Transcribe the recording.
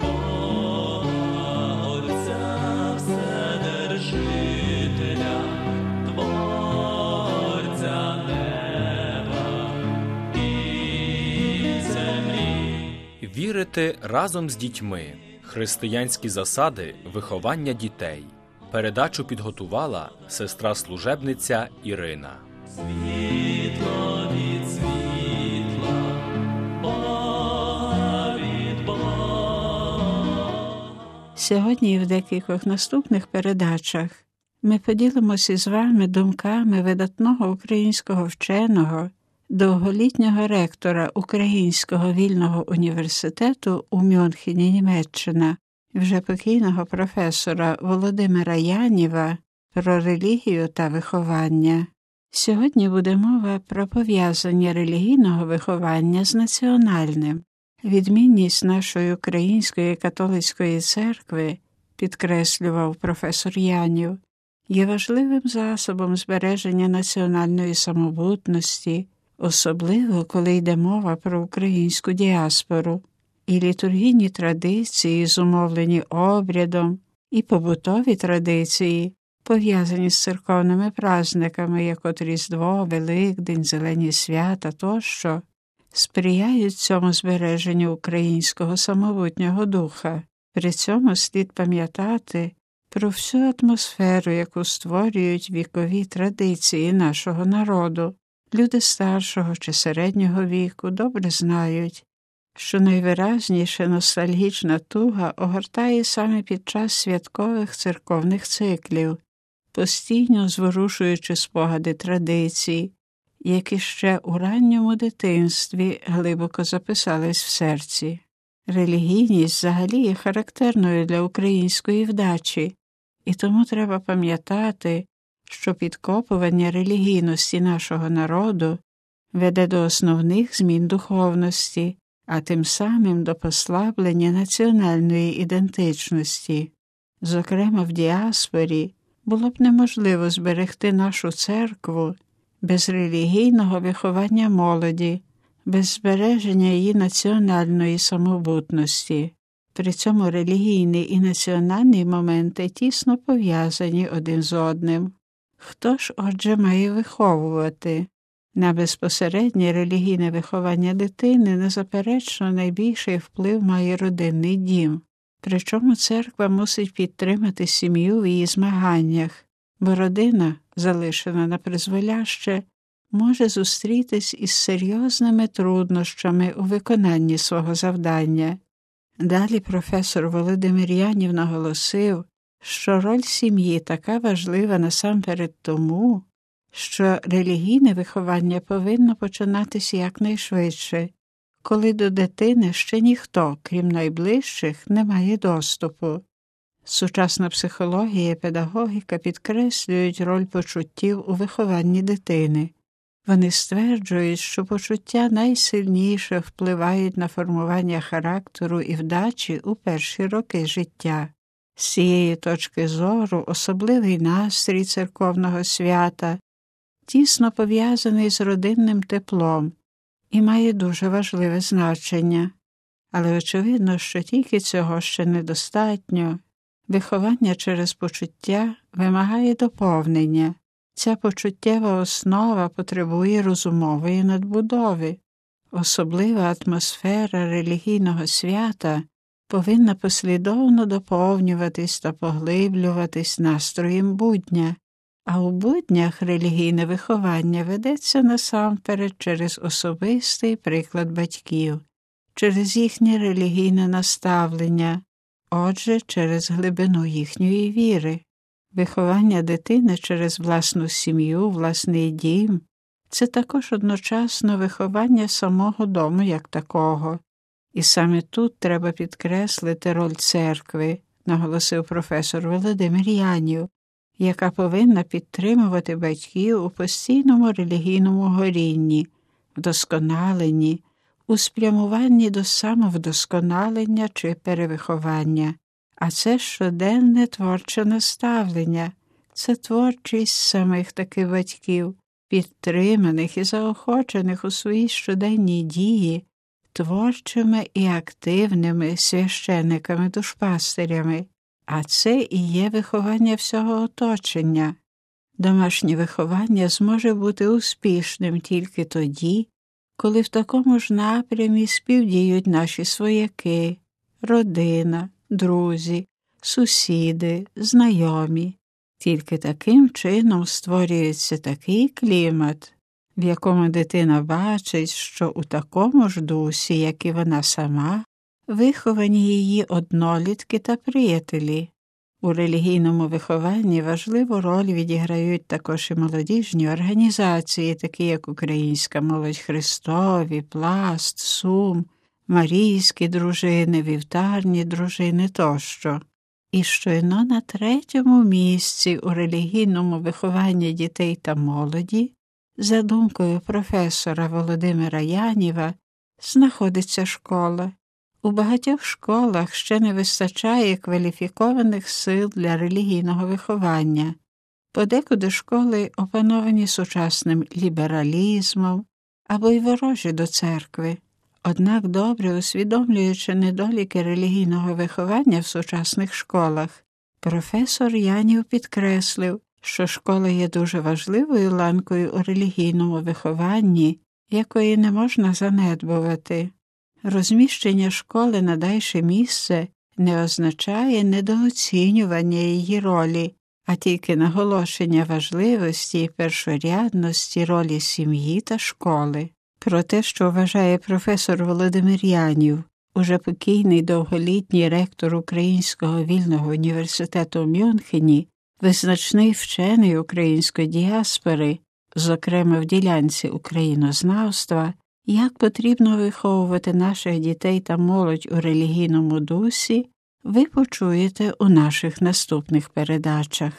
Бога, Отця Вседержителя, Творця неба і землі. Вірити разом з дітьми. Християнські засади виховання дітей. Передачу підготувала сестра служебниця Ірина. Сьогодні і в декількох наступних передачах ми поділимося із вами думками видатного українського вченого, довголітнього ректора Українського вільного університету у Мюнхені, Німеччина, вже покійного професора Володимира Яніва про релігію та виховання. Сьогодні буде мова про пов'язання релігійного виховання з національним. Відмінність нашої української католицької церкви, підкреслював професор Янів, є важливим засобом збереження національної самобутності, особливо коли йде мова про українську діаспору, і літургійні традиції, зумовлені обрядом, і побутові традиції, пов'язані з церковними праздниками, як от Різдво, Великдень, Зелені свята тощо, сприяють цьому збереженню українського самобутнього духа. При цьому слід пам'ятати про всю атмосферу, яку створюють вікові традиції нашого народу. Люди старшого чи середнього віку добре знають, що найвиразніше ностальгічна туга огортає саме під час святкових церковних циклів, постійно зворушуючи спогади традицій, які ще у ранньому дитинстві глибоко записались в серці. Релігійність взагалі є характерною для української вдачі, і тому треба пам'ятати, що підкопування релігійності нашого народу веде до основних змін духовності, а тим самим до послаблення національної ідентичності. Зокрема, в діаспорі було б неможливо зберегти нашу церкву без релігійного виховання молоді, без збереження її національної самобутності. При цьому релігійний і національний моменти тісно пов'язані один з одним. Хто ж, отже, має виховувати? На безпосереднє релігійне виховання дитини незаперечно найбільший вплив має родинний дім. Причому церква мусить підтримати сім'ю в її змаганнях, бо родина, залишена на призволяще, може зустрітись із серйозними труднощами у виконанні свого завдання. Далі професор Володимир Янів наголосив, що роль сім'ї така важлива насамперед тому, що релігійне виховання повинно починатися якнайшвидше, коли до дитини ще ніхто, крім найближчих, не має доступу. Сучасна психологія і педагогіка підкреслюють роль почуттів у вихованні дитини. Вони стверджують, що почуття найсильніше впливають на формування характеру і вдачі у перші роки життя. З цієї точки зору особливий настрій церковного свята тісно пов'язаний з родинним теплом і має дуже важливе значення. Але очевидно, що тільки цього ще недостатньо. Виховання через почуття вимагає доповнення. Ця почуттєва основа потребує розумової надбудови. Особлива атмосфера релігійного свята повинна послідовно доповнюватись та поглиблюватись настроєм будня, а у буднях релігійне виховання ведеться насамперед через особистий приклад батьків, через їхнє релігійне наставлення, отже, через глибину їхньої віри. Виховання дитини через власну сім'ю, власний дім це також одночасно виховання самого дому як такого. І саме тут треба підкреслити роль церкви, наголосив професор Володимир Янів, яка повинна підтримувати батьків у постійному релігійному горінні, вдосконаленні, у спрямуванні до самовдосконалення чи перевиховання, а це щоденне творче наставлення, це творчість самих таких батьків, підтриманих і заохочених у своїй щоденній дії творчими і активними священниками-душпастирями, а це і є виховання всього оточення. Домашнє виховання зможе бути успішним тільки тоді, коли в такому ж напрямі співдіють наші свояки, родина, друзі, сусіди, знайомі. Тільки таким чином створюється такий клімат, в якому дитина бачить, що у такому ж дусі, як і вона сама, виховані її однолітки та приятелі. У релігійному вихованні важливу роль відіграють також і молодіжні організації, такі як Українська молодь Христові, Пласт, Сум, Марійські дружини, вівтарні дружини тощо. І щойно на третьому місці у релігійному вихованні дітей та молоді, за думкою професора Володимира Яніва, знаходиться школа. У багатьох школах ще не вистачає кваліфікованих сил для релігійного виховання. Подекуди школи опановані сучасним лібералізмом або й ворожі до церкви. Однак, добре усвідомлюючи недоліки релігійного виховання в сучасних школах, професор Янів підкреслив, що школа є дуже важливою ланкою у релігійному вихованні, якої не можна занедбувати. Розміщення школи на дальше місце не означає недооцінювання її ролі, а тільки наголошення важливості і першорядності ролі сім'ї та школи. Про те, що вважає професор Володимир Янів, уже покійний довголітній ректор Українського вільного університету в Мюнхені, визначний вчений української діаспори, зокрема в ділянці українознавства, як потрібно виховувати наших дітей та молодь у релігійному дусі, ви почуєте у наших наступних передачах.